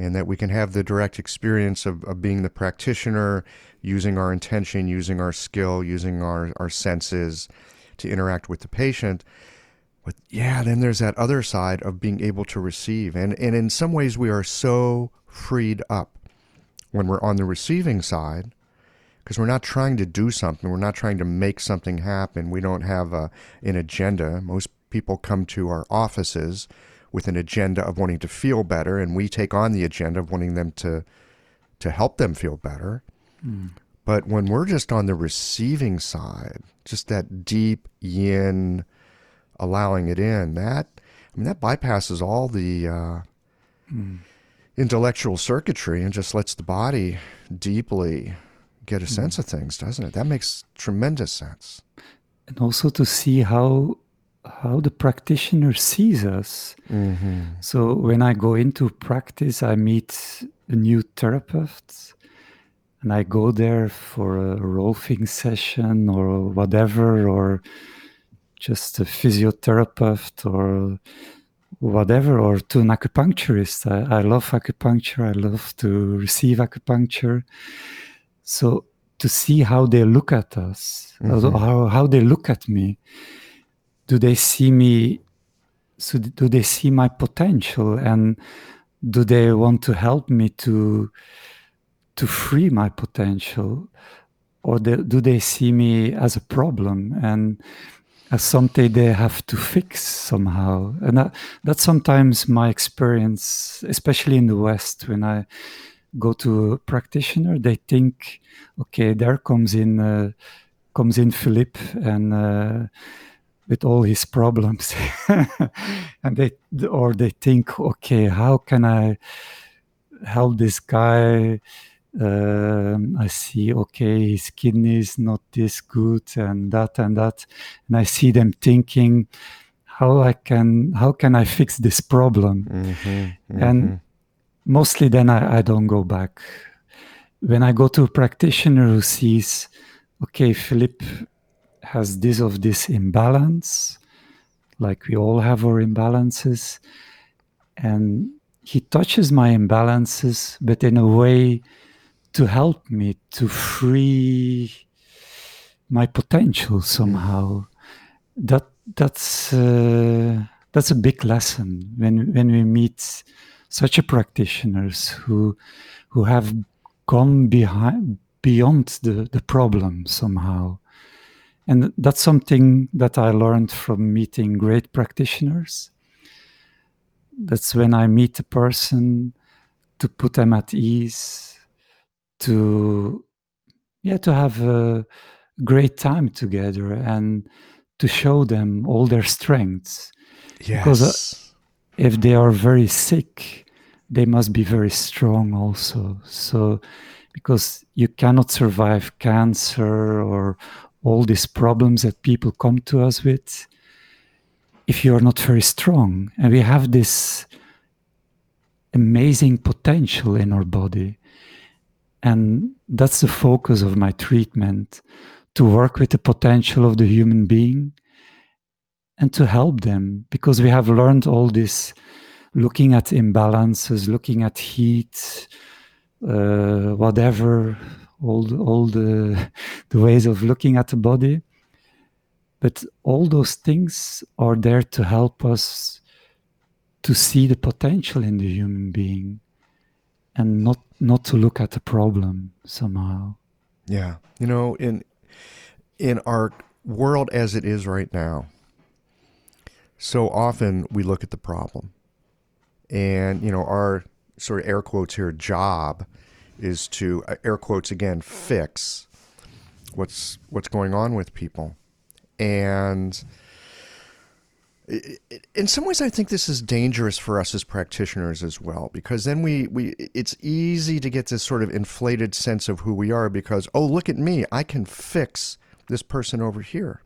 And that we can have the direct experience of, of being the practitioner, using our intention, using our skill, using our, our senses to interact with the patient. But yeah, then there's that other side of being able to receive. And, and in some ways, we are so freed up when we're on the receiving side because we're not trying to do something. We're not trying to make something happen. We don't have a, an agenda. Most people come to our offices with an agenda of wanting to feel better, and we take on the agenda of wanting them to to help them feel better. Mm. But when we're just on the receiving side, just that deep yin, allowing it in, that I mean that bypasses all the uh, mm. intellectual circuitry and just lets the body deeply get a mm. sense of things, doesn't it? That makes tremendous sense. And also to see how how the practitioner sees us. Mm-hmm. So when I go into practice, I meet a new therapist and I go there for a rolfing session or whatever, or just a physiotherapist or whatever, or to an acupuncturist. I, I love acupuncture. I love to receive acupuncture. So to see how they look at us, mm-hmm. how, how they look at me do they see me so do they see my potential and do they want to help me to to free my potential? Or do they see me as a problem and as something they have to fix somehow? And that, that's sometimes my experience especially in the west when i go to a practitioner they think okay there comes in uh, comes in philippe and uh, with all his problems. And they or they think okay how can i help this guy? Um, i see okay his kidney is not this good and that and that. And i see them thinking how i can how can i fix this problem? Mm-hmm, mm-hmm. and mostly then I, I don't go back. When i go to a practitioner who sees okay philippe has this of this imbalance, like we all have our imbalances, and he touches my imbalances, but in a way to help me to free my potential somehow. That that's uh, that's a big lesson when when we meet such a practitioners who who have gone behind beyond the, the problem somehow and that's something that I learned from meeting great practitioners. That's when I meet a person to put them at ease, to yeah, to have a great time together and to show them all their strengths. Yes. Because uh, if they are very sick, they must be very strong also. So because you cannot survive cancer or all these problems that people come to us with if you're not very strong. And we have this amazing potential in our body. And that's the focus of my treatment to work with the potential of the human being and to help them because we have learned all this looking at imbalances, looking at heat, uh, whatever, all the, all the, the ways of looking at the body. But all those things are there to help us to see the potential in the human being and not not to look at the problem somehow. Yeah. You know, in in our world as it is right now, so often we look at the problem. And, you know, our sort of air quotes here job is to uh, air quotes again fix what's what's going on with people and in some ways, I think this is dangerous for us as practitioners as well, because then we, we it's easy to get this sort of inflated sense of who we are because, oh, look at me, I can fix this person over here.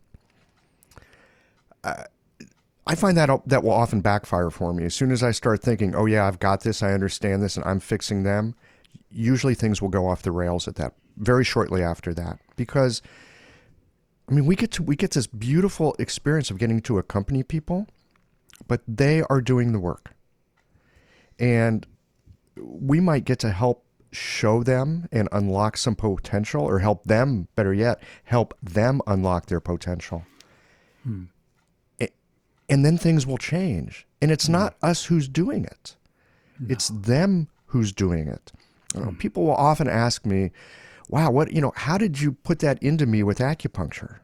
I find that that will often backfire for me. As soon as I start thinking, oh, yeah, I've got this, I understand this, and I'm fixing them, usually things will go off the rails at that very shortly after that because I mean we get to we get this beautiful experience of getting to accompany people, but they are doing the work. And we might get to help show them and unlock some potential or help them better yet help them unlock their potential hmm. and then things will change and it's hmm. not us who's doing it no. it's them who's doing it people will often ask me wow what you know how did you put that into me with acupuncture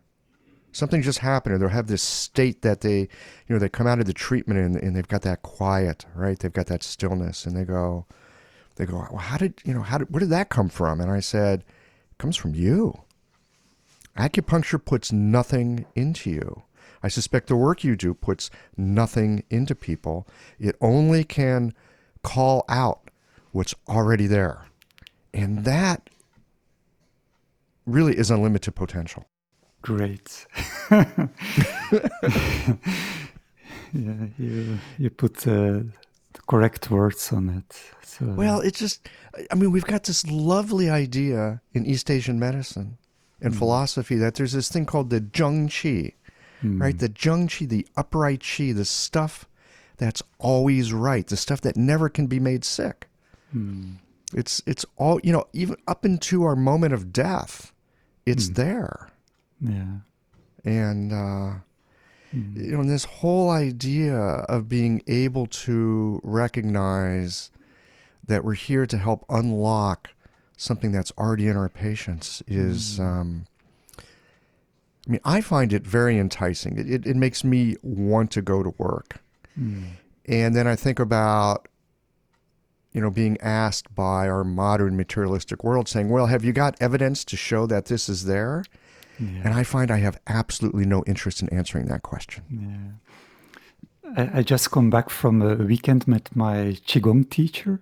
something just happened or they'll have this state that they you know they come out of the treatment and, and they've got that quiet right they've got that stillness and they go they go, well, how did, you know, how did, where did that come from? And I said, it comes from you. Acupuncture puts nothing into you. I suspect the work you do puts nothing into people. It only can call out what's already there. And that really is unlimited potential. Great. yeah, you you put uh, the correct words on it. So. Well, it's just, I mean, we've got this lovely idea in East Asian medicine and mm. philosophy that there's this thing called the Zheng Qi, mm. right? The Zheng Qi, the upright Qi, the stuff that's always right, the stuff that never can be made sick. Mm. It's it's all you know, even up into our moment of death, it's hmm. there. Yeah, and uh, Mm-hmm. You know, this whole idea of being able to recognize that we're here to help unlock something that's already in our patients is. Um, I mean, I find it very enticing. It, it, it makes me want to go to work. Mm. And then I think about, you know, being asked by our modern materialistic world saying, well, have you got evidence to show that this is there? Yeah. And I find I have absolutely no interest in answering that question. Yeah. I, I just come back from a weekend with my Qigong teacher,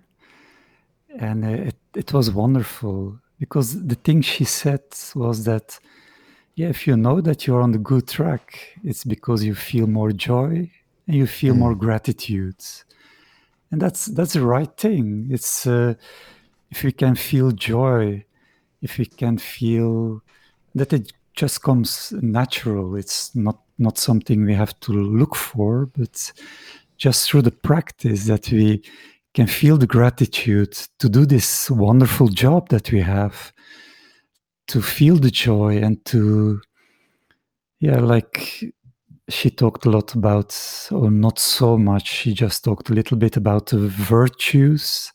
and it, it was wonderful because the thing she said was that, yeah, if you know that you're on the good track, it's because you feel more joy and you feel mm. more gratitude. And that's that's the right thing. It's uh, if we can feel joy, if we can feel that it just comes natural. It's not not something we have to look for, but just through the practice that we can feel the gratitude to do this wonderful job that we have, to feel the joy and to, yeah, like she talked a lot about, or not so much, she just talked a little bit about the virtues,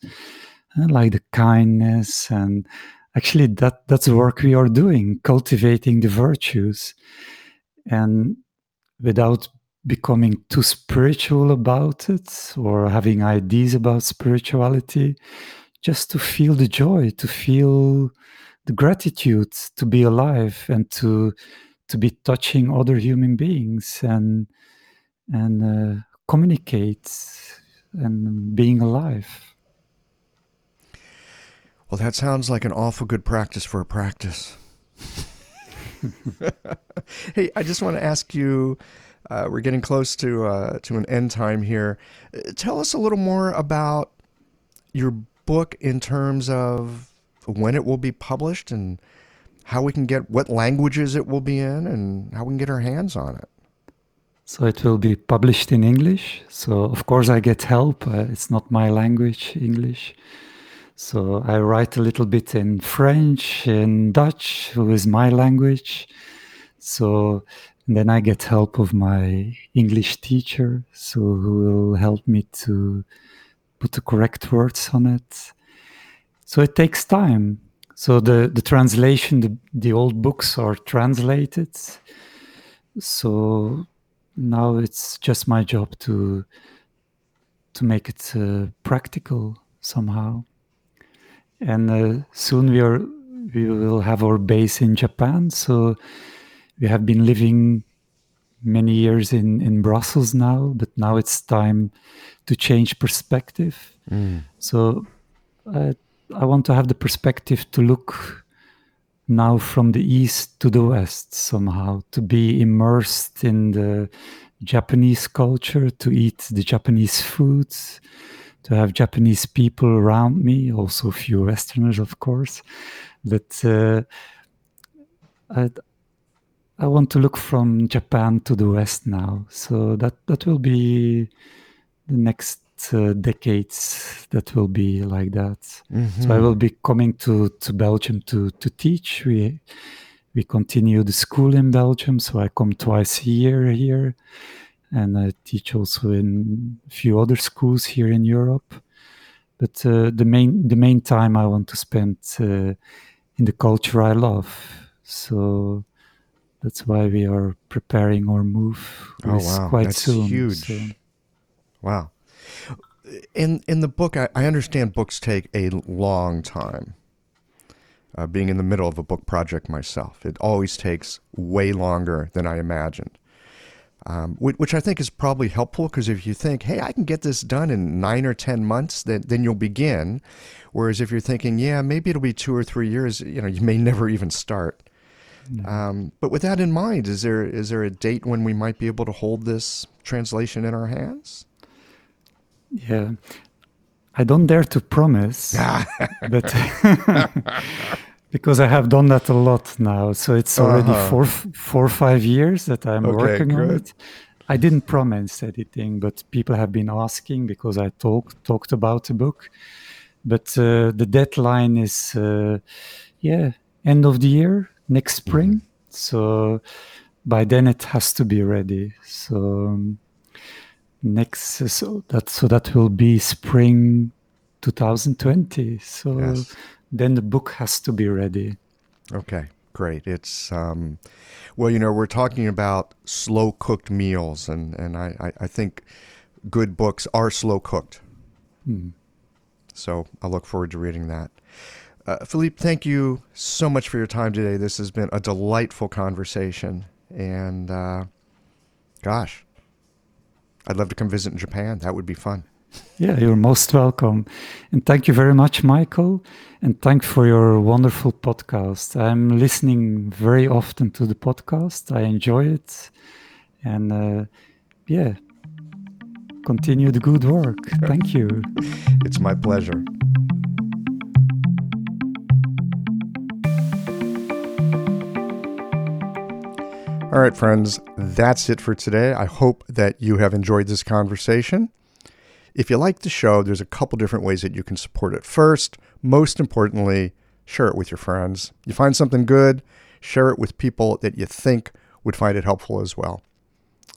uh, like the kindness and actually that that's the work we are doing cultivating the virtues. And without becoming too spiritual about it or having ideas about spirituality just to feel the joy to feel the gratitude to be alive and to to be touching other human beings and and uh, communicate and being alive well, that sounds like an awful good practice for a practice. hey, I just want to ask you. Uh, we're getting close to uh, to an end time here. Tell us a little more about your book in terms of when it will be published and how we can get what languages it will be in and how we can get our hands on it. So it will be published in English. So of course I get help. Uh, it's not my language, English. So I write a little bit in French, in Dutch, who is my language. So then I get help of my English teacher, so who will help me to put the correct words on it. So it takes time. So the, the translation, the, the old books are translated. So now it's just my job to to make it uh, practical somehow and uh, soon we are we will have our base in Japan. So we have been living many years in in Brussels now, but now it's time to change perspective. Mm. So uh, I want to have the perspective to look now from the east to the west somehow to be immersed in the Japanese culture, to eat the Japanese foods, to have Japanese people around me, also a few Westerners, of course. But uh, I, I want to look from Japan to the West now. So that that will be the next uh, decades. That will be like that. Mm-hmm. So I will be coming to to Belgium to to teach. We we continue the school in Belgium, so I come twice a year here, and I teach also in a few other schools here in Europe. But uh, the main the main time I want to spend uh, in the culture I love. So that's why we are preparing our move. Oh wow, quite that's soon, huge! So. Wow. In in the book, I, I understand books take a long time uh, being in the middle of a book project myself. It always takes way longer than I imagined, um, which, which, I think is probably helpful because if you think, hey, I can get this done in nine or 10 months, then, then you'll begin. Whereas if you're thinking, yeah, maybe it'll be two or three years, you know, you may never even start. Um, but with that in mind, is there is there a date when we might be able to hold this translation in our hands? Yeah, I don't dare to promise, but because I have done that a lot now. So it's already uh-huh. four, four or five years that I'm okay, working good. on it. I didn't promise anything, but people have been asking because I talked talked about the book. But uh, the deadline is, uh, yeah, end of the year, next spring. Mm-hmm. So by then it has to be ready. So um, next, so that so that will be spring 2020. So yes. then the book has to be ready. Okay, great. It's um, well, you know, we're talking about slow cooked meals, and and I I, I think good books are slow cooked. Mm. So I look forward to reading that. Uh, Philippe, thank you so much for your time today. This has been a delightful conversation, and uh, gosh, I'd love to come visit in Japan. That would be fun. Yeah, you're most welcome. And thank you very much, Michael. And thank for your wonderful podcast. I'm listening very often to the podcast. I enjoy it. And uh, yeah, continue the good work. Thank you. it's my pleasure. All right, friends, that's it for today. I hope that you have enjoyed this conversation. If you like the show, there's a couple different ways that you can support it. First, most importantly, share it with your friends. You find something good, share it with people that you think would find it helpful as well.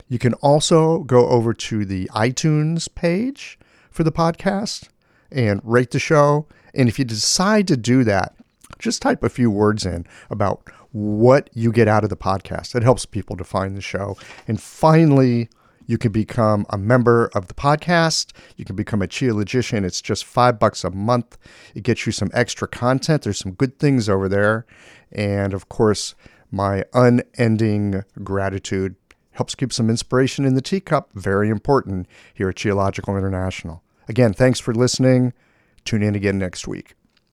You can also go over to the iTunes page for the podcast and rate the show. And if you decide to do that, just type a few words in about what you get out of the podcast. It helps people to find the show. And finally, you can become a member of the podcast. You can become a Qiologician. It's just five bucks a month. It gets you some extra content. There's some good things over there. And of course, my unending gratitude helps keep some inspiration in the teacup. Very important here at Qiological International. Again, thanks for listening. Tune in again next week.